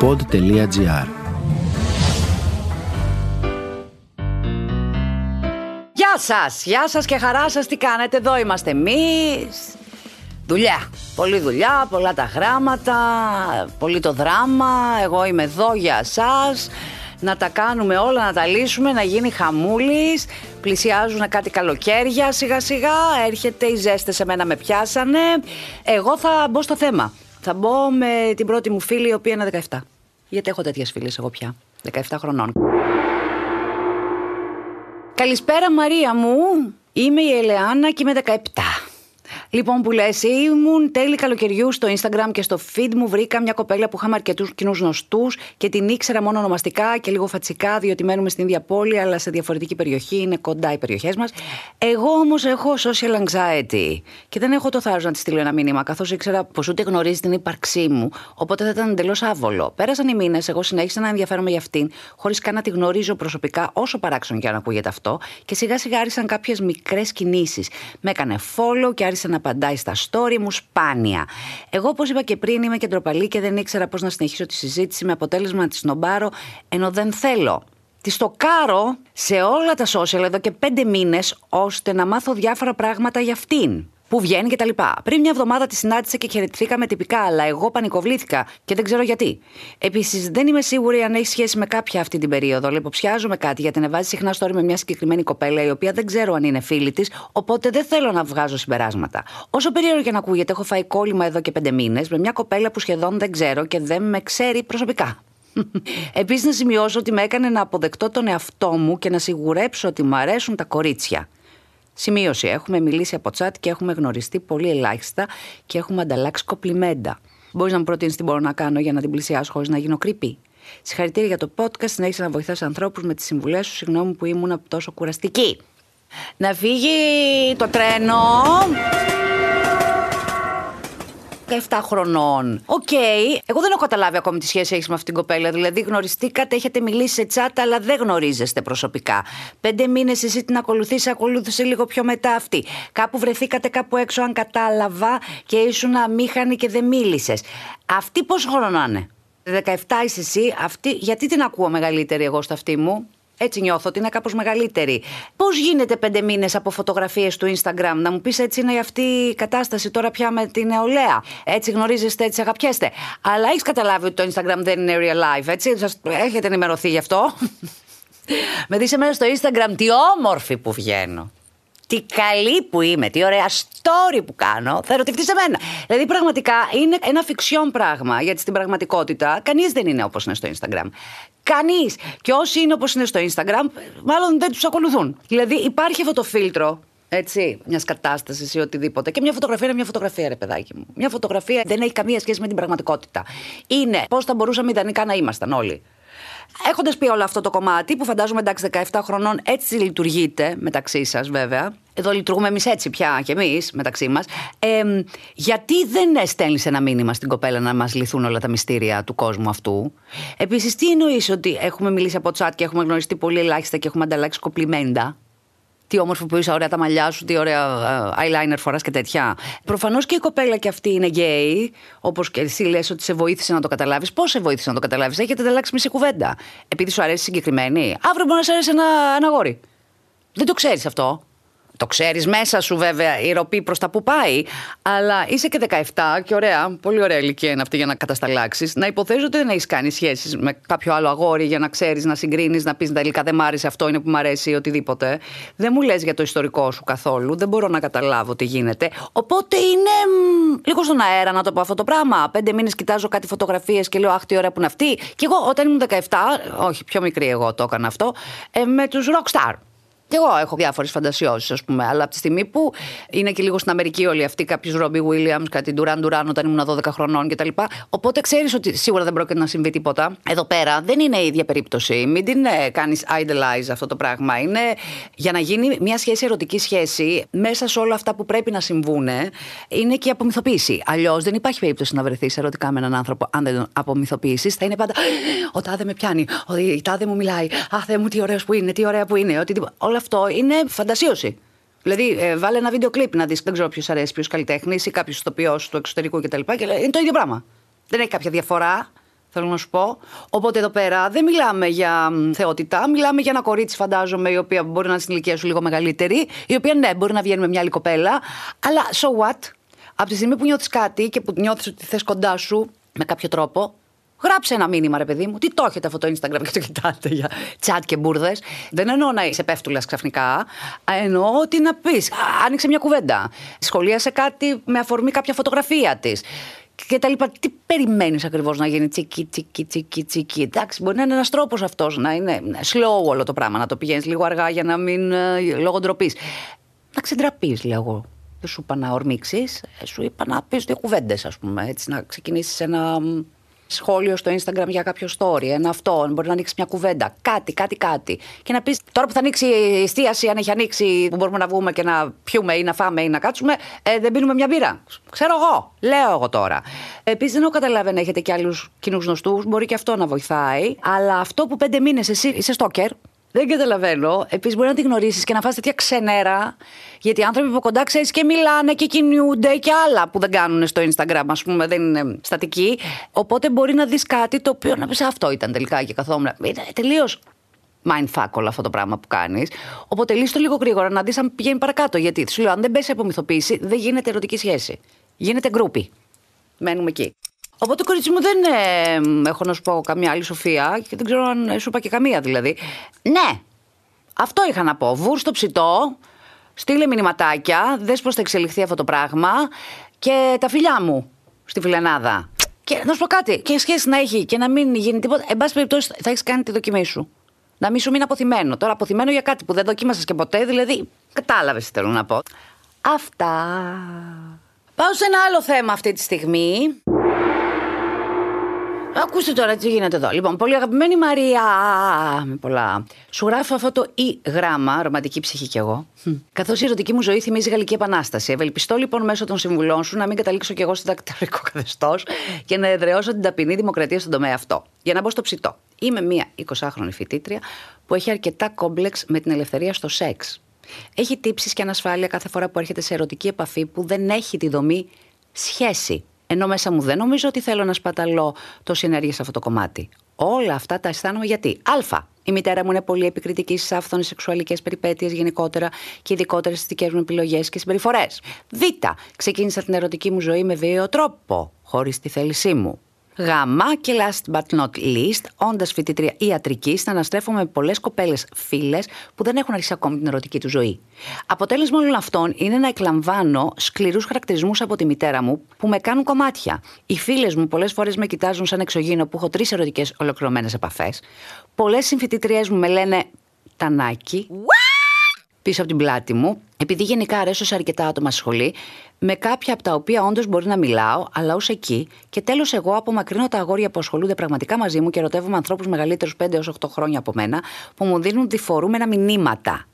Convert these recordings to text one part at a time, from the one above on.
pod.gr Γεια σας, γεια σας και χαρά σας, τι κάνετε, εδώ είμαστε εμείς Δουλειά, πολλή δουλειά, πολλά τα γράμματα, πολύ το δράμα, εγώ είμαι εδώ για σας να τα κάνουμε όλα, να τα λύσουμε, να γίνει χαμούλης. Πλησιάζουν κάτι καλοκαίρια σιγά σιγά, έρχεται η ζέστες σε μένα με πιάσανε. Εγώ θα μπω στο θέμα. Θα μπω με την πρώτη μου φίλη, η οποία είναι 17. Γιατί έχω τέτοιες φίλες εγώ πια. 17 χρονών. Καλησπέρα Μαρία μου. Είμαι η Ελεάνα και είμαι 17. Λοιπόν, που λες, ήμουν τέλη καλοκαιριού στο Instagram και στο feed μου βρήκα μια κοπέλα που είχαμε αρκετούς κοινούς γνωστούς και την ήξερα μόνο ονομαστικά και λίγο φατσικά, διότι μένουμε στην ίδια πόλη, αλλά σε διαφορετική περιοχή, είναι κοντά οι περιοχές μας. Εγώ όμως έχω social anxiety και δεν έχω το θάρρος να της στείλω ένα μήνυμα, καθώς ήξερα πως ούτε γνωρίζει την ύπαρξή μου, οπότε θα ήταν εντελώς άβολο. Πέρασαν οι μήνες, εγώ συνέχισα να ενδιαφέρομαι για αυτήν, χωρίς καν να τη γνωρίζω προσωπικά, όσο παράξενο και αν ακούγεται αυτό, και σιγά σιγά άρχισαν κάποιες μικρές κινήσεις. Με έκανε follow και άρχισε να απαντάει στα story μου σπάνια. Εγώ, όπως είπα και πριν, είμαι κεντροπαλή και δεν ήξερα πώς να συνεχίσω τη συζήτηση με αποτέλεσμα να τη σνομπάρω ενώ δεν θέλω. Τη στοκάρω σε όλα τα social εδώ και πέντε μήνες ώστε να μάθω διάφορα πράγματα για αυτήν που βγαίνει και τα λοιπά. Πριν μια εβδομάδα τη συνάντησα και χαιρετηθήκαμε τυπικά, αλλά εγώ πανικοβλήθηκα και δεν ξέρω γιατί. Επίσης, δεν είμαι σίγουρη αν έχει σχέση με κάποια αυτή την περίοδο, αλλά υποψιάζομαι κάτι γιατί ανεβάζει συχνά story με μια συγκεκριμένη κοπέλα, η οποία δεν ξέρω αν είναι φίλη της, οπότε δεν θέλω να βγάζω συμπεράσματα. Όσο περίεργο και να ακούγεται, έχω φάει κόλλημα εδώ και πέντε μήνες με μια κοπέλα που σχεδόν δεν ξέρω και δεν με ξέρει προσωπικά. Επίσης, να σημειώσω ότι με έκανε να αποδεκτώ τον εαυτό μου και να σιγουρέψω ότι μου αρέσουν τα κορίτσια. Σημείωση. Έχουμε μιλήσει από τσάτ και έχουμε γνωριστεί πολύ ελάχιστα και έχουμε ανταλλάξει κοπλιμέντα. Μπορείς να μου προτείνεις τι μπορώ να κάνω για να την πλησιάσω χωρίς να γίνω creepy; Συγχαρητήρια για το podcast. Συνέχισε να βοηθάς ανθρώπους με τις συμβουλές σου. Συγγνώμη που ήμουν τόσο κουραστική. Να φύγει το τρένο. 17 χρονών. Okay, εγώ δεν έχω καταλάβει ακόμη τι σχέση έχεις με αυτήν την κοπέλα. Δηλαδή, γνωριστήκατε, έχετε μιλήσει σε τσάτα, αλλά δεν γνωρίζεστε προσωπικά. Πέντε μήνες εσύ την ακολουθείς, ακολούθησε λίγο πιο μετά αυτή. Κάπου βρεθήκατε κάπου έξω, αν κατάλαβα, και ήσουν αμήχανη και δεν μίλησες. Αυτή πόσο χρόνο είναι; 17 είσαι εσύ, αυτή, γιατί την ακούω μεγαλύτερη εγώ στα αυτή μου; Έτσι νιώθω ότι είναι κάπως μεγαλύτερη. Πώς γίνεται πέντε μήνες από φωτογραφίες του Instagram, να μου πεις έτσι είναι αυτή η κατάσταση τώρα πια με την νεολαία. Έτσι γνωρίζεστε, έτσι αγαπιέστε. Αλλά έχεις καταλάβει ότι το Instagram δεν είναι real life, έτσι; Σας έχετε ενημερωθεί γι' αυτό; με δεις εμένα στο Instagram τι όμορφη που βγαίνω τι καλή που είμαι, τι ωραία story που κάνω, θα ερωτηθεί σε μένα. Δηλαδή, πραγματικά είναι ένα φιξιόν πράγμα, γιατί στην πραγματικότητα κανείς δεν είναι όπως είναι στο Instagram. Κανείς. Και όσοι είναι όπως είναι στο Instagram, μάλλον δεν τους ακολουθούν. Δηλαδή, υπάρχει αυτό το φίλτρο έτσι, μιας κατάστασης ή οτιδήποτε. Και μια φωτογραφία είναι μια φωτογραφία, ρε παιδάκι μου. Μια φωτογραφία δεν έχει καμία σχέση με την πραγματικότητα. Είναι πώς θα μπορούσαμε ιδανικά να ήμασταν όλοι. Έχοντας πει όλο αυτό το κομμάτι, που φαντάζομαι εντάξει 17 χρονών έτσι λειτουργείτε μεταξύ σας βέβαια. Εδώ λειτουργούμε εμείς έτσι πια και εμείς μεταξύ μας. Ε, γιατί δεν στέλνει ένα μήνυμα στην κοπέλα να μας λυθούν όλα τα μυστήρια του κόσμου αυτού; Επίσης, τι εννοείς ότι έχουμε μιλήσει από chat και έχουμε γνωριστεί πολύ ελάχιστα και έχουμε ανταλλάξει κοπλιμέντα; Τι όμορφο που είσαι, ωραία τα μαλλιά σου, τι ωραία ε, eyeliner φοράς και τέτοια. Προφανώς και η κοπέλα και αυτή είναι γκέι, όπως και εσύ λες ότι σε βοήθησε να το καταλάβεις. Πώς σε βοήθησε να το καταλάβεις, έχετε ανταλλάξει μισή κουβέντα. Επειδή σου αρέσει συγκεκριμένη, αύριο μπορεί να σου αρέσει ένα, ένα γόρι. Δεν το ξέρεις αυτό. Το ξέρεις μέσα σου, βέβαια, η ροπή προς τα που πάει. Αλλά είσαι και 17 και ωραία, πολύ ωραία ηλικία είναι αυτή για να κατασταλάξεις. Να υποθέσω ότι δεν έχεις κάνει σχέσεις με κάποιο άλλο αγόρι για να ξέρεις, να συγκρίνεις, να πεις τελικά δεν μ' άρεσε αυτό, είναι που μ' αρέσει ή οτιδήποτε. Δεν μου λες για το ιστορικό σου καθόλου. Δεν μπορώ να καταλάβω τι γίνεται. Οπότε είναι λίγο στον αέρα να το πω αυτό το πράγμα. Πέντε μήνες κοιτάζω κάτι φωτογραφίες και λέω Αχ, τι ωραία που είναι αυτή. Και εγώ όταν ήμουν 17, όχι, πιο μικρή εγώ το έκανα αυτό, ε, με τους rockstar. Και εγώ έχω διάφορες φαντασιώσεις, ας πούμε. Αλλά από τη στιγμή που είναι και λίγο στην Αμερική όλοι αυτοί, κάποιο Ρόμπι Βίλιαμ, κάτι Ντουράν Ντουράν όταν ήμουν 12 χρονών κτλ. Οπότε ξέρεις ότι σίγουρα δεν πρόκειται να συμβεί τίποτα. Εδώ πέρα δεν είναι η ίδια περίπτωση. Μην την ε, κάνεις idolize αυτό το πράγμα. Είναι για να γίνει μια σχέση, ερωτική σχέση, μέσα σε όλα αυτά που πρέπει να συμβούν, είναι και η απομυθοποίηση. Αλλιώς δεν υπάρχει περίπτωση να βρεθείς ερωτικά με έναν άνθρωπο αν δεν τον απομυθοποιήσει. Θα είναι πάντα Ο τάδε με πιάνει, ο η τάδε μου μιλάει. Αχ, μου, τι ωραίος που είναι, τι ωραία που είναι. Οτιδήποτε. Όλα αυτό είναι φαντασίωση. Δηλαδή, ε, βάλε ένα βίντεο κλειπ να δεις, δεν ξέρω ποιος αρέσει, ποιος καλλιτέχνης ή κάποιος ηθοποιός του εξωτερικού κτλ. Και, και είναι το ίδιο πράγμα. Δεν έχει κάποια διαφορά. Θέλω να σου πω. Οπότε εδώ πέρα δεν μιλάμε για θεότητα, μιλάμε για ένα κορίτσι, φαντάζομαι, η οποία μπορεί να είναι στην ηλικία σου λίγο μεγαλύτερη, η οποία ναι, μπορεί να βγαίνει με μια άλλη κοπέλα, αλλά so what. Από τη στιγμή που νιώθεις κάτι και που νιώθεις ότι θες κοντά σου με κάποιο τρόπο, Γράψε ένα μήνυμα, ρε παιδί μου. Τι το έχετε αυτό το Instagram και το κοιτάτε για τσάτ και μπουρδες. Δεν εννοώ να είσαι πέφτουλας ξαφνικά. Εννοώ ότι να πεις. Άνοιξε μια κουβέντα. Σχολίασε κάτι με αφορμή κάποια φωτογραφία της και τα λοιπά. Τι περιμένεις ακριβώς να γίνει τσίκι, τσίκι, τσίκι, τσίκι. Εντάξει, μπορεί να είναι ένας τρόπος αυτός, να είναι slow όλο το πράγμα, να το πηγαίνεις λίγο αργά για να μην. Ε, λόγω ντροπής. Να ξεντραπείς, λέω Δεν σου είπα να ορμήξεις, ε, σου είπα να πεις δύο κουβέντες, ας πούμε. Έτσι, να ξεκινήσεις ένα σχόλιο στο Instagram για κάποιο story, ένα αυτό, μπορεί να ανοίξει μια κουβέντα, κάτι, κάτι, κάτι. Και να πεις τώρα που θα ανοίξει η εστίαση, αν έχει ανοίξει, που μπορούμε να βγούμε και να πιούμε ή να φάμε ή να κάτσουμε, ε, δεν πίνουμε μια μπύρα. Ξέρω εγώ, λέω εγώ τώρα. Επίσης δεν έχω καταλάβει να έχετε και άλλους κοινούς γνωστούς, μπορεί και αυτό να βοηθάει. Αλλά αυτό που πέντε μήνες εσύ είσαι στόκερ, δεν καταλαβαίνω. Επίσης, μπορεί να τη γνωρίσεις και να φας τέτοια ξενέρα. Γιατί οι άνθρωποι από κοντά ξέρεις και μιλάνε και κινούνται και άλλα που δεν κάνουν στο Instagram, ας πούμε, δεν είναι στατικοί. Οπότε μπορεί να δεις κάτι το οποίο να πεις αυτό ήταν τελικά και καθόμουν. Είναι τελείως mindfuck όλο αυτό το πράγμα που κάνεις. Οπότε λύσε το λίγο γρήγορα να δεις αν πηγαίνει παρακάτω. Γιατί σου λέω, αν δεν πέσει απομυθοποίηση, δεν γίνεται ερωτική σχέση. Γίνεται γκρούπι. Μένουμε εκεί. Οπότε, κορίτσι μου, δεν ε, έχω να σου πω καμία άλλη σοφία και δεν ξέρω αν σου είπα και καμία δηλαδή. Ναι, αυτό είχα να πω. Βούρ στο ψητό, στείλε μηνυματάκια, δες πώς θα εξελιχθεί αυτό το πράγμα και τα φιλιά μου στη φιλενάδα. Και να σου πω κάτι, και σχέση να έχει και να μην γίνει τίποτα. Εν πάση περιπτώσει, θα έχεις κάνει τη δοκιμή σου. Να μην σου μείνει αποθυμένο. Τώρα, αποθυμένο για κάτι που δεν δοκίμασες και ποτέ, δηλαδή. Κατάλαβες τι θέλω να πω. Αυτά. Πάω σε ένα άλλο θέμα αυτή τη στιγμή. Ακούστε τώρα τι γίνεται εδώ. Λοιπόν, πολύ αγαπημένη Μαρία. Με πολλά. Σου γράφω αυτό το ή γράμμα, ρομαντική ψυχή κι εγώ. Καθώς η ερωτική μου ζωή θυμίζει Γαλλική Επανάσταση. Ευελπιστώ λοιπόν μέσω των συμβουλών σου να μην καταλήξω κι εγώ στο δακτυλικό καθεστώς και να εδραιώσω την ταπεινή δημοκρατία στον τομέα αυτό. Για να μπω στο ψητό. Είμαι μία 20χρονη φοιτήτρια που έχει αρκετά κόμπλεξ με την ελευθερία στο σεξ. Έχει τύψεις και ανασφάλεια κάθε φορά που έρχεται σε ερωτική επαφή που δεν έχει τη δομή σχέση. Ενώ μέσα μου δεν νομίζω ότι θέλω να σπαταλώ τόση ενέργεια σε αυτό το κομμάτι. Όλα αυτά τα αισθάνομαι γιατί. Α. Η μητέρα μου είναι πολύ επικριτική στις άφθονες σεξουαλικές περιπέτειες γενικότερα και ειδικότερα στις δικές μου επιλογές και συμπεριφορές. Β. Ξεκίνησα την ερωτική μου ζωή με βίαιο τρόπο, χωρίς τη θέλησή μου. Γάμα και last but not least, όντας φοιτήτρια ιατρική, θα αναστρέφομαι με πολλές κοπέλες φίλες που δεν έχουν αρχίσει ακόμη την ερωτική τους ζωή. Αποτέλεσμα όλων αυτών είναι να εκλαμβάνω σκληρούς χαρακτηρισμούς από τη μητέρα μου που με κάνουν κομμάτια. Οι φίλες μου πολλές φορές με κοιτάζουν σαν εξωγήινο που έχω τρεις ερωτικές ολοκληρωμένες επαφές. Πολλές συμφοιτητριές μου με λένε Τανάκι πίσω από την πλάτη μου, επειδή γενικά αρέσω σε αρκετά άτομα στη σχολή, με κάποια από τα οποία όντως μπορεί να μιλάω, αλλά ως εκεί. Και τέλος, εγώ απομακρύνω τα αγόρια που ασχολούνται πραγματικά μαζί μου και ερωτεύομαι ανθρώπους μεγαλύτερους 5 έως 8 χρόνια από μένα, που μου δίνουν διφορούμενα μηνύματα.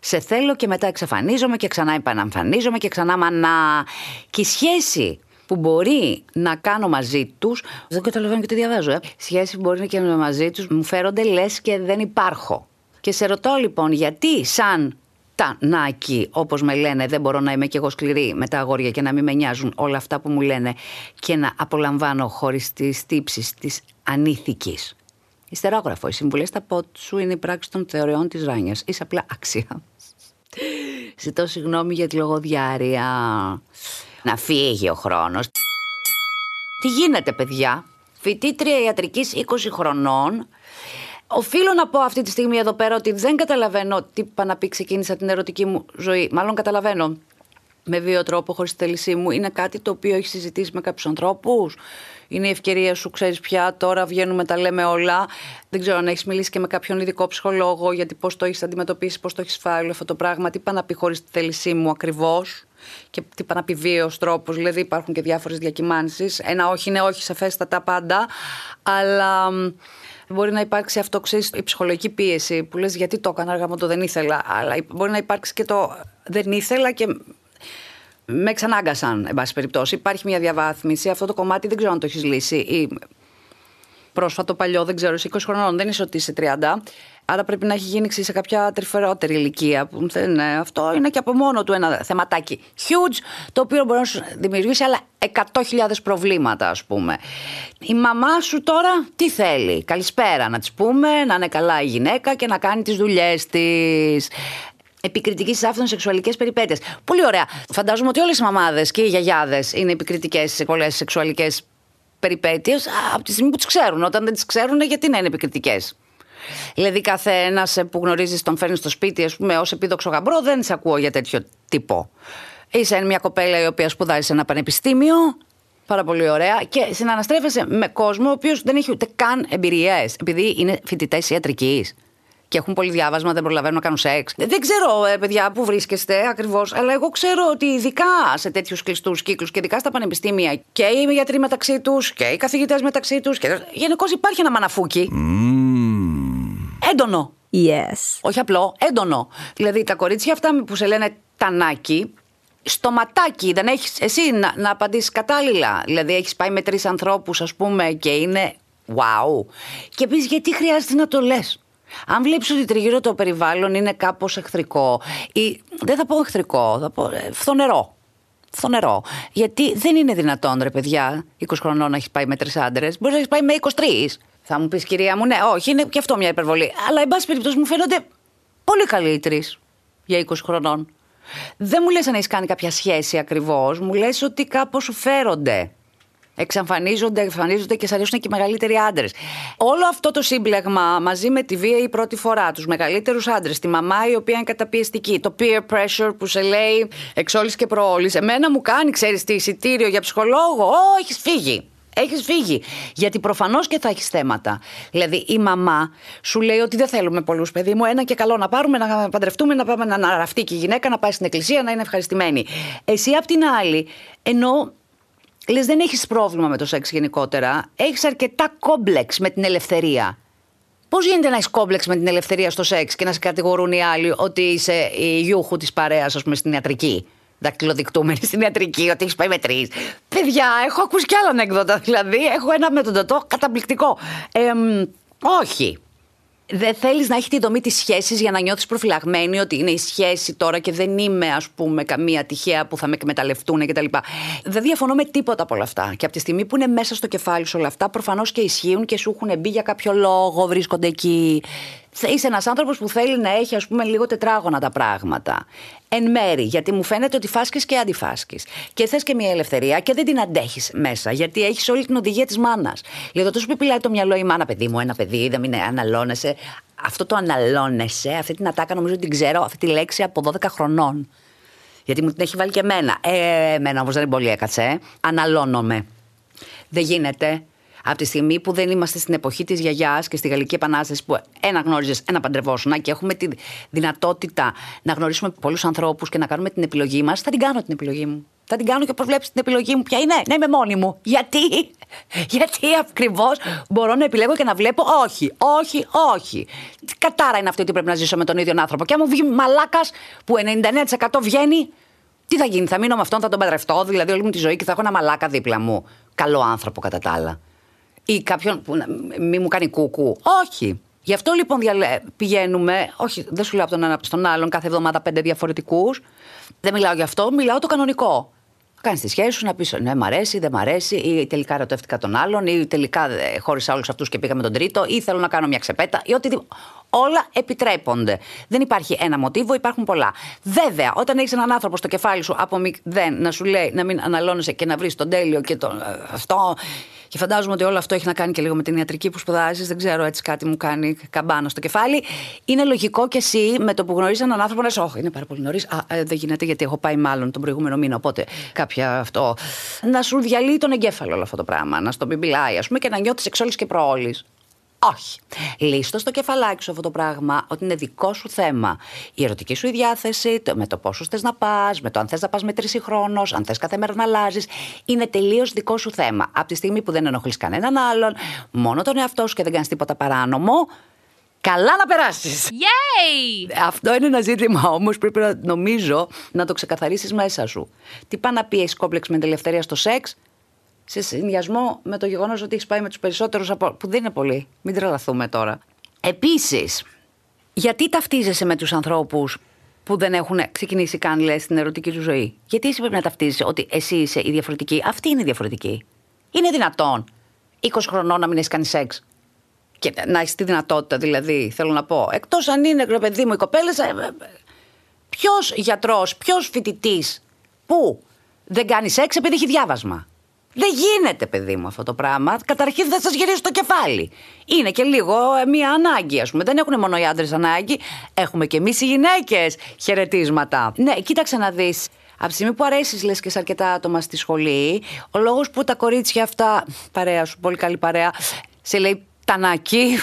Σε θέλω και μετά εξαφανίζομαι και ξανά επαναμφανίζομαι και ξανά μανά. Και η σχέση που μπορεί να κάνω μαζί τους. Δεν καταλαβαίνω και τι διαβάζω, ε. Σχέση που μπορεί να κάνω μαζί τους μου φέρονται λες και δεν υπάρχω. Και σε ρωτώ λοιπόν γιατί σαν τα νάκι, όπως με λένε, δεν μπορώ να είμαι κι εγώ σκληρή με τα αγόρια και να μην με νοιάζουν όλα αυτά που μου λένε και να απολαμβάνω χωρίς τις τύψεις της ανήθικης. Ιστερόγραφο. Οι συμβουλές στα πότ σου είναι η πράξη των θεωριών της Ράνιας. Είσαι απλά άξιας. Ζητώ συγγνώμη για τη λογοδιάρεια. Να φύγει ο χρόνος. Τι γίνεται, παιδιά; Φοιτήτρια ιατρικής 20 χρονών Οφείλω να πω αυτή τη στιγμή εδώ πέρα ότι δεν καταλαβαίνω τι είπα να πει ξεκίνησα την ερωτική μου ζωή. Μάλλον καταλαβαίνω με βίο τρόπο, χωρίς θέλησή μου. Είναι κάτι το οποίο έχεις συζητήσει με κάποιους ανθρώπους. Είναι η ευκαιρία σου, ξέρεις πια. Τώρα βγαίνουμε, τα λέμε όλα. Δεν ξέρω αν έχεις μιλήσει και με κάποιον ειδικό ψυχολόγο, γιατί πώς το έχεις αντιμετωπίσει, πώς το έχεις φάει όλο αυτό το πράγμα. Τι είπα να πει χωρίς τη θέλησή μου ακριβώς; Και τι είπα να πει βίαιο τρόπο. Δηλαδή υπάρχουν και διάφορες διακυμάνσεις. Ένα όχι είναι όχι, σαφέστατα πάντα. Αλλά Μπορεί να υπάρξει αυτό, ξέρεις, η ψυχολογική πίεση που λες γιατί το έκανα, αργά το δεν ήθελα. Αλλά μπορεί να υπάρξει και το δεν ήθελα και με εξανάγκασαν, εν πάση περιπτώσει. Υπάρχει μια διαβάθμιση. Αυτό το κομμάτι δεν ξέρω αν το έχεις λύσει. Ή... πρόσφατο, παλιό, δεν ξέρω, είσαι 20 χρονών, δεν είσαι ότι είσαι 30. Άρα πρέπει να έχει γίνει σε κάποια τρυφερότερη ηλικία. Που δεν, αυτό είναι και από μόνο του ένα θεματάκι huge, το οποίο μπορεί να σου δημιουργήσει άλλα 100.000 προβλήματα, ας πούμε. Η μαμά σου τώρα τι θέλει; Καλησπέρα να της πούμε, να είναι καλά η γυναίκα και να κάνει τις δουλειές της επικριτική σε αυτών σεξουαλικές περιπέτειες. Πολύ ωραία. Φαντάζομαι ότι όλες οι μαμάδες και οι γιαγιάδες είναι επικριτικές σε πολλές σεξουαλικές περιπέτειες από τη στιγμή που τις ξέρουν. Όταν δεν τις ξέρουν, γιατί να είναι επικριτικές; Δηλαδή, κάθε ένας που γνωρίζεις τον φέρνεις στο σπίτι, ας πούμε, ως επίδοξο γαμπρό, δεν σε ακούω για τέτοιο τύπο. Είσαι μια κοπέλα η οποία σπουδάζει σε ένα πανεπιστήμιο. Πάρα πολύ ωραία. Και συναναστρέφεσαι με κόσμο ο οποίος δεν έχει ούτε καν εμπειρίε, επειδή είναι φοιτητές ιατρικής και έχουν πολύ διάβασμα, δεν προλαβαίνουν να κάνουν σεξ. Δεν ξέρω, ε, παιδιά, πού βρίσκεστε ακριβώς, αλλά εγώ ξέρω ότι ειδικά σε τέτοιους κλειστούς κύκλους και ειδικά στα πανεπιστήμια και οι γιατροί μεταξύ τους και οι καθηγητές μεταξύ τους. Και... Γενικώς υπάρχει ένα μαναφούκι. Mm. Έντονο. Yes. Όχι απλό, έντονο. Δηλαδή τα κορίτσια αυτά που σε λένε τανάκι, στο ματάκι δεν έχεις εσύ να, να απαντήσεις κατάλληλα. Δηλαδή έχεις πάει με τρεις ανθρώπους, ας πούμε, και είναι wow. Και πεις γιατί χρειάζεται να το λες; Αν βλέπεις ότι τριγύρω το περιβάλλον είναι κάπως εχθρικό, ή δεν θα πω εχθρικό, θα πω ε, φθονερό. Φθονερό. Γιατί δεν είναι δυνατόν, ρε παιδιά, 20 χρονών να έχεις πάει με τρεις άντρες. Μπορείς να έχεις πάει με 23. Θα μου πεις, κυρία μου, ναι, όχι, είναι και αυτό μια υπερβολή. Αλλά, εν πάση περιπτώσει, μου φαίνονται πολύ καλοί οι τρεις για 20 χρονών. Δεν μου λες αν έχεις κάνει κάποια σχέση ακριβώς, μου λες ότι κάπως σου φέρονται εξαφανίζονται, εμφανίζονται και σα αρέσουν και οι μεγαλύτεροι άντρες. Όλο αυτό το σύμπλεγμα μαζί με τη βία η πρώτη φορά, τους μεγαλύτερους άντρες, τη μαμά η οποία είναι καταπιεστική, το peer pressure που σε λέει εξ και προόλης. Εμένα μου κάνει, ξέρεις τι, εισιτήριο για ψυχολόγο. Ω, έχεις φύγει. Έχεις φύγει. Γιατί προφανώς και θα έχεις θέματα. Δηλαδή, η μαμά σου λέει ότι δεν θέλουμε πολλούς, παιδί μου. Ένα και καλό να πάρουμε, να παντρευτούμε, να πάμε να αναραφτεί και η γυναίκα, να πάει στην εκκλησία, να είναι ευχαριστημένη. Εσύ, απ' την άλλη, ενώ Λες δεν έχεις πρόβλημα με το σεξ γενικότερα, έχεις αρκετά κόμπλεξ με την ελευθερία. Πώς γίνεται να έχεις κόμπλεξ με την ελευθερία στο σεξ και να σε κατηγορούν οι άλλοι ότι είσαι η γιούχου της παρέας, ας πούμε, στην ιατρική; Δακτυλοδεικτούμενη στην ιατρική, ότι έχεις πάει με τρεις. Παιδιά, έχω ακούσει κι άλλα ανέκδοτα. Δηλαδή, έχω ένα με τον τοτό καταπληκτικό. Ε, όχι δεν θέλεις να έχει τη δομή της σχέσης για να νιώθεις προφυλαγμένη ότι είναι η σχέση τώρα και δεν είμαι, ας πούμε, καμία τυχαία που θα με εκμεταλλευτούν κτλ. Δεν διαφωνώ με τίποτα από όλα αυτά. Και από τη στιγμή που είναι μέσα στο κεφάλι σου όλα αυτά, προφανώς και ισχύουν και σου έχουν μπει για κάποιο λόγο, βρίσκονται εκεί. Είσαι ένας άνθρωπος που θέλει να έχει, ας πούμε, λίγο τετράγωνα τα πράγματα. Εν μέρη, γιατί μου φαίνεται ότι φάσκεις και αντιφάσκεις. Και θες και μια ελευθερία και δεν την αντέχεις μέσα, γιατί έχεις όλη την οδηγία της μάνας. Λίγο τόσο πιπιλάει το μυαλό η μάνα, παιδί μου, ένα παιδί, δεν είναι, αναλώνεσαι. Αυτό το αναλώνεσαι, αυτή την ατάκα νομίζω ότι την ξέρω, αυτή τη λέξη από 12 χρονών. Γιατί μου την έχει βάλει και εμένα. Ε, εμένα όμως δεν είναι πολύ έκατσε. Ε. Αναλώνομαι. Δεν γίνεται. Από τη στιγμή που δεν είμαστε στην εποχή της γιαγιάς και στη Γαλλική Επανάσταση που ένα γνώριζες, ένα παντρευόσουνα και έχουμε τη δυνατότητα να γνωρίσουμε πολλούς ανθρώπους και να κάνουμε την επιλογή μας, θα την κάνω την επιλογή μου. Θα την κάνω και προβλέψεις την επιλογή μου. Ποια είναι, να είμαι μόνη μου. Γιατί, γιατί ακριβώς μπορώ να επιλέγω και να βλέπω όχι, όχι, όχι. Κατάρα είναι αυτή ότι πρέπει να ζήσω με τον ίδιο άνθρωπο. Και αν μου βγει μαλάκας που 99% βγαίνει, τι θα γίνει, θα μείνω με αυτόν, θα τον παντρευτώ, δηλαδή όλη μου τη ζωή και θα έχω ένα μαλάκα δίπλα μου. Καλό άνθρωπο κατά τα άλλα ή κάποιον που μη μου κάνει κούκου. Όχι. Γι' αυτό λοιπόν πηγαίνουμε, όχι, δεν σου λέω από τον ένα στον άλλον κάθε εβδομάδα πέντε διαφορετικούς. Δεν μιλάω γι' αυτό, μιλάω το κανονικό. Κάνεις τη σχέση σου να πεις ναι, μ' αρέσει, δεν μ' αρέσει, ή τελικά ρωτεύτηκα τον άλλον, ή τελικά ε, χώρισα όλους αυτούς και πήγα με τον τρίτο, ή θέλω να κάνω μια ξεπέτα, ή οτιδήποτε. Όλα επιτρέπονται. Δεν υπάρχει ένα μοτίβο, υπάρχουν πολλά. Βέβαια, όταν έχεις έναν άνθρωπο στο κεφάλι σου από μηδέν να σου λέει να μην αναλώνεσαι και να βρεις τον τέλειο και τον, ε, αυτό και φαντάζομαι ότι όλο αυτό έχει να κάνει και λίγο με την ιατρική που σπουδάζεις. Δεν ξέρω, έτσι κάτι μου κάνει καμπάνα στο κεφάλι. Είναι λογικό και εσύ με το που γνωρίζεις έναν άνθρωπο να σου Όχι, είναι πάρα πολύ νωρίς. Α, ε, δεν γίνεται γιατί έχω πάει μάλλον τον προηγούμενο μήνα. Οπότε κάποια αυτό. Να σου διαλύει τον εγκέφαλο όλο αυτό το πράγμα. Να στο μπιμπιλάει, ας πούμε, και να νιώθεις εξόλη και προόλη. Όχι. Λύστο στο κεφαλάκι σου αυτό το πράγμα ότι είναι δικό σου θέμα. Η ερωτική σου η διάθεση, το, με το πόσο θες να πας, με το αν θες να πας με τρεις χρόνο, αν θες κάθε μέρα να αλλάζεις. Είναι τελείως δικό σου θέμα. Από τη στιγμή που δεν ενοχλείς κανέναν άλλον, μόνο τον εαυτό σου και δεν κάνεις τίποτα παράνομο, Καλά να περάσεις! Yay! Αυτό είναι ένα ζήτημα όμως πρέπει να νομίζω να το ξεκαθαρίσεις μέσα σου. Τι πάει να πει, έχεις κόμπλεξ με την ελευθερία στο σεξ, σε συνδυασμό με το γεγονός ότι έχεις πάει με τους περισσότερους από. που δεν είναι πολλοί. Μην τρελαθούμε τώρα. Επίσης, γιατί ταυτίζεσαι με τους ανθρώπους που δεν έχουν ξεκινήσει καν, λες, την ερωτική του ζωή; Γιατί εσύ πρέπει να ταυτίζεσαι ότι εσύ είσαι η διαφορετική; Αυτή είναι η διαφορετική. Είναι δυνατόν 20 χρονών να μην έχεις κάνει σεξ; Και να έχεις τη δυνατότητα, δηλαδή, θέλω να πω. Εκτός αν είναι, ρε παιδί μου, η κοπέλα. Ποιος γιατρός, ποιος φοιτητής, πού δεν κάνει σεξ επειδή έχει διάβασμα; Δεν γίνεται, παιδί μου, αυτό το πράγμα. Καταρχήν δεν σας γυρίζει το κεφάλι. Είναι και λίγο ε, μία ανάγκη, ας πούμε. Δεν έχουν μόνο οι άντρες ανάγκη. Έχουμε και εμείς οι γυναίκες χαιρετίσματα. Ναι, κοίταξε να δεις. Από τη στιγμή που αρέσεις, λες και σε αρκετά άτομα στη σχολή, ο λόγος που τα κορίτσια αυτά, παρέα σου, πολύ καλή παρέα, σε λέει τανάκι,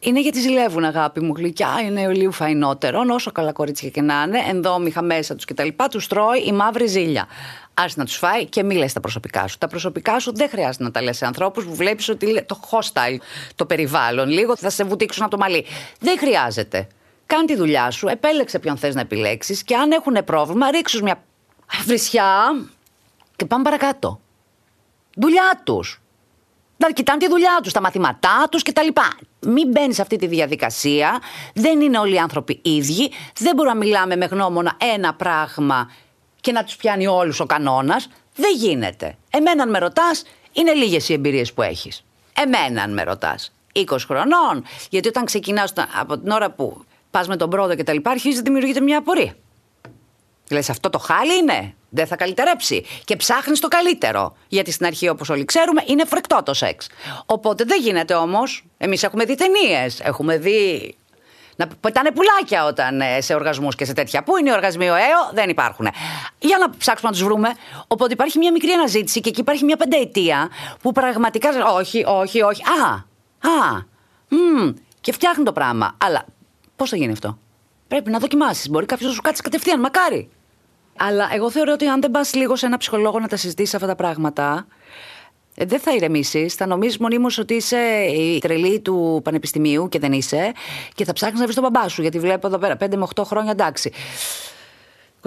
είναι γιατί ζηλεύουν, αγάπη μου. Γλυκιά είναι λίγο φαϊνότερο. Όσο καλά κορίτσια και να είναι, ενδόμηχα μέσα τους κτλ. Τους τρώει η μαύρη ζήλια. Άσε να τους φάει και μη τα προσωπικά σου. Τα προσωπικά σου δεν χρειάζεται να τα λες σε ανθρώπους που βλέπεις ότι το hostile, το περιβάλλον, λίγο θα σε βουτήξουν από το μαλλί. Δεν χρειάζεται. Κάνει τη δουλειά σου, επέλεξε ποιον θες να επιλέξεις και αν έχουν πρόβλημα, ρίξους μια βρισιά και πάμε παρακάτω. Δουλειά τους. Να κοιτάνε τη δουλειά τους, τα μαθήματά τους κτλ. Μην μπαίνει σε αυτή τη διαδικασία. Δεν είναι όλοι οι άνθρωποι ίδιοι. Δεν μπορούμε να μιλάμε με γνώμονα ένα πράγμα και να τους πιάνει όλους ο κανόνας. Δεν γίνεται. Εμένα, αν με ρωτάς, είναι λίγες οι εμπειρίες που έχεις. Εμένα, αν με ρωτάς. 20 χρονών. Γιατί όταν ξεκινάς από την ώρα που πας με τον πρόοδο και τα λοιπά, αρχίζεις να δημιουργείται μια απορία. Λες, αυτό το χάλι είναι. Δεν θα καλυτερέψει. Και ψάχνεις το καλύτερο. Γιατί στην αρχή, όπως όλοι ξέρουμε, είναι φρεκτό το σεξ. Οπότε δεν γίνεται όμως. Εμείς έχουμε δει ταινίες. Έχουμε δει να πετάνε πουλάκια όταν ε, σε οργασμούς και σε τέτοια. Πού είναι οι οργασμοί, ο ΑΕΟ, δεν υπάρχουν. Για να ψάξουμε να τους βρούμε. Οπότε υπάρχει μια μικρή αναζήτηση και εκεί υπάρχει μια πενταετία που πραγματικά. Όχι, όχι, όχι. Α, α, μ, και φτιάχνει το πράγμα. Αλλά πώς θα γίνει αυτό; Πρέπει να δοκιμάσεις. Μπορεί κάποιος να σου κάτσει κατευθείαν, μακάρι. Αλλά εγώ θεωρώ ότι αν δεν πας λίγο σε ένα ψυχολόγο να τα συζητήσεις αυτά τα πράγματα, ε, δεν θα ηρεμήσεις. Θα νομίζεις μονίμως ότι είσαι η τρελή του πανεπιστημίου και δεν είσαι. Και θα ψάχνεις να βρεις τον μπαμπά σου. Γιατί βλέπω εδώ πέρα 5 με 8 χρόνια εντάξει.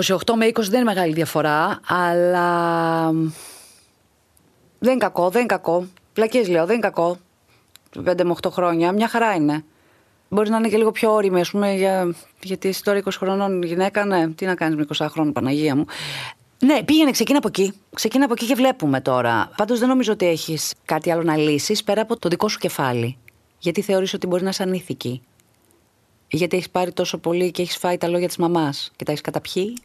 28 με 20 δεν είναι μεγάλη διαφορά, αλλά. Δεν είναι κακό, δεν είναι κακό. Πλακίε λέω, δεν είναι κακό. 5 με 8 χρόνια, μια χαρά είναι. Μπορεί να είναι και λίγο πιο όρημη, ας πούμε, για... γιατί εσύ τώρα 20 χρονών γυναίκα, ναι, τι να κάνεις με 20 χρόνια, Παναγία μου. Ναι, πήγαινε, ξεκίνα από εκεί. Ξεκίνα από εκεί και βλέπουμε τώρα. Πάντως δεν νομίζω ότι έχεις κάτι άλλο να λύσεις πέρα από το δικό σου κεφάλι. Γιατί θεωρείς ότι μπορεί να είσαι ανήθικη. Γιατί έχεις πάρει τόσο πολύ και έχεις φάει τα λόγια της μαμάς και τα έχεις καταπιεί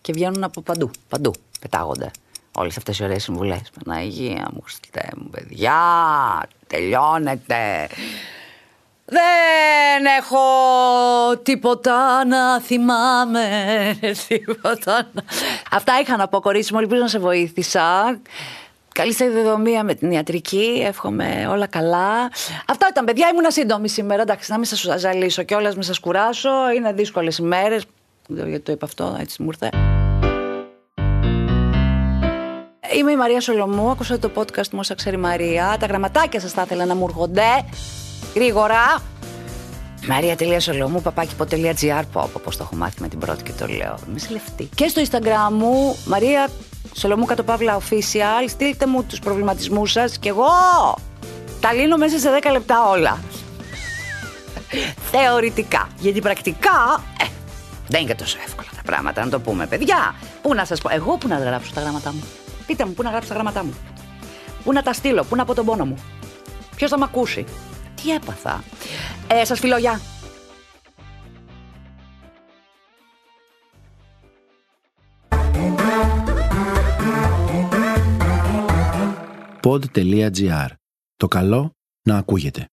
και βγαίνουν από παντού. Παντού πετάγονται όλες αυτές οι ωραίες συμβουλές. Παναγία μου, Χριστέ μου, παιδιά, τελειώνεται. Δεν έχω τίποτα να θυμάμαι. Τίποτα να... Αυτά είχα να πω, κορίτσι μου. Ελπίζω να σε βοήθησα. Καλή σταδιοδρομία με την ιατρική. Εύχομαι όλα καλά. Αυτά ήταν, παιδιά. Ήμουν σύντομη σήμερα. Εντάξει, να μην σας ζαλίσω κιόλας, μην σας κουράσω. Είναι δύσκολες ημέρες. Δεν ξέρω γιατί το είπα αυτό, έτσι μου ήρθε. Είμαι η Μαρία Σολομού. Ακούσατε το podcast μου όσα ξέρει Μαρία. Τα γραμματάκια σας θα ήθελα να μου έρχονται γρήγορα. Μαρία.σολομού, παπάκι.gr. Πω, πω, το έχω μάθει με την πρώτη και το λέω. Είμαι σε λεφτή. Και στο Instagram μου, Μαρία Σολομού κατ' Παύλα Official. Στείλτε μου τους προβληματισμούς σας και εγώ τα λύνω μέσα σε 10 λεπτά όλα. Θεωρητικά. Γιατί πρακτικά ε, δεν είναι τόσο εύκολα τα πράγματα, να το πούμε, παιδιά. Πού να σας πω, εγώ πού να γράψω τα γράμματά μου. Πείτε μου, πού να γράψω τα γράμματά μου. Πού να τα στείλω, πού να πω τον πόνο μου. Ποιος θα με ακούσει τι έπαθα; Ε, σας φιλώ, γεια. Pod.gr. Το καλό να ακούγεται.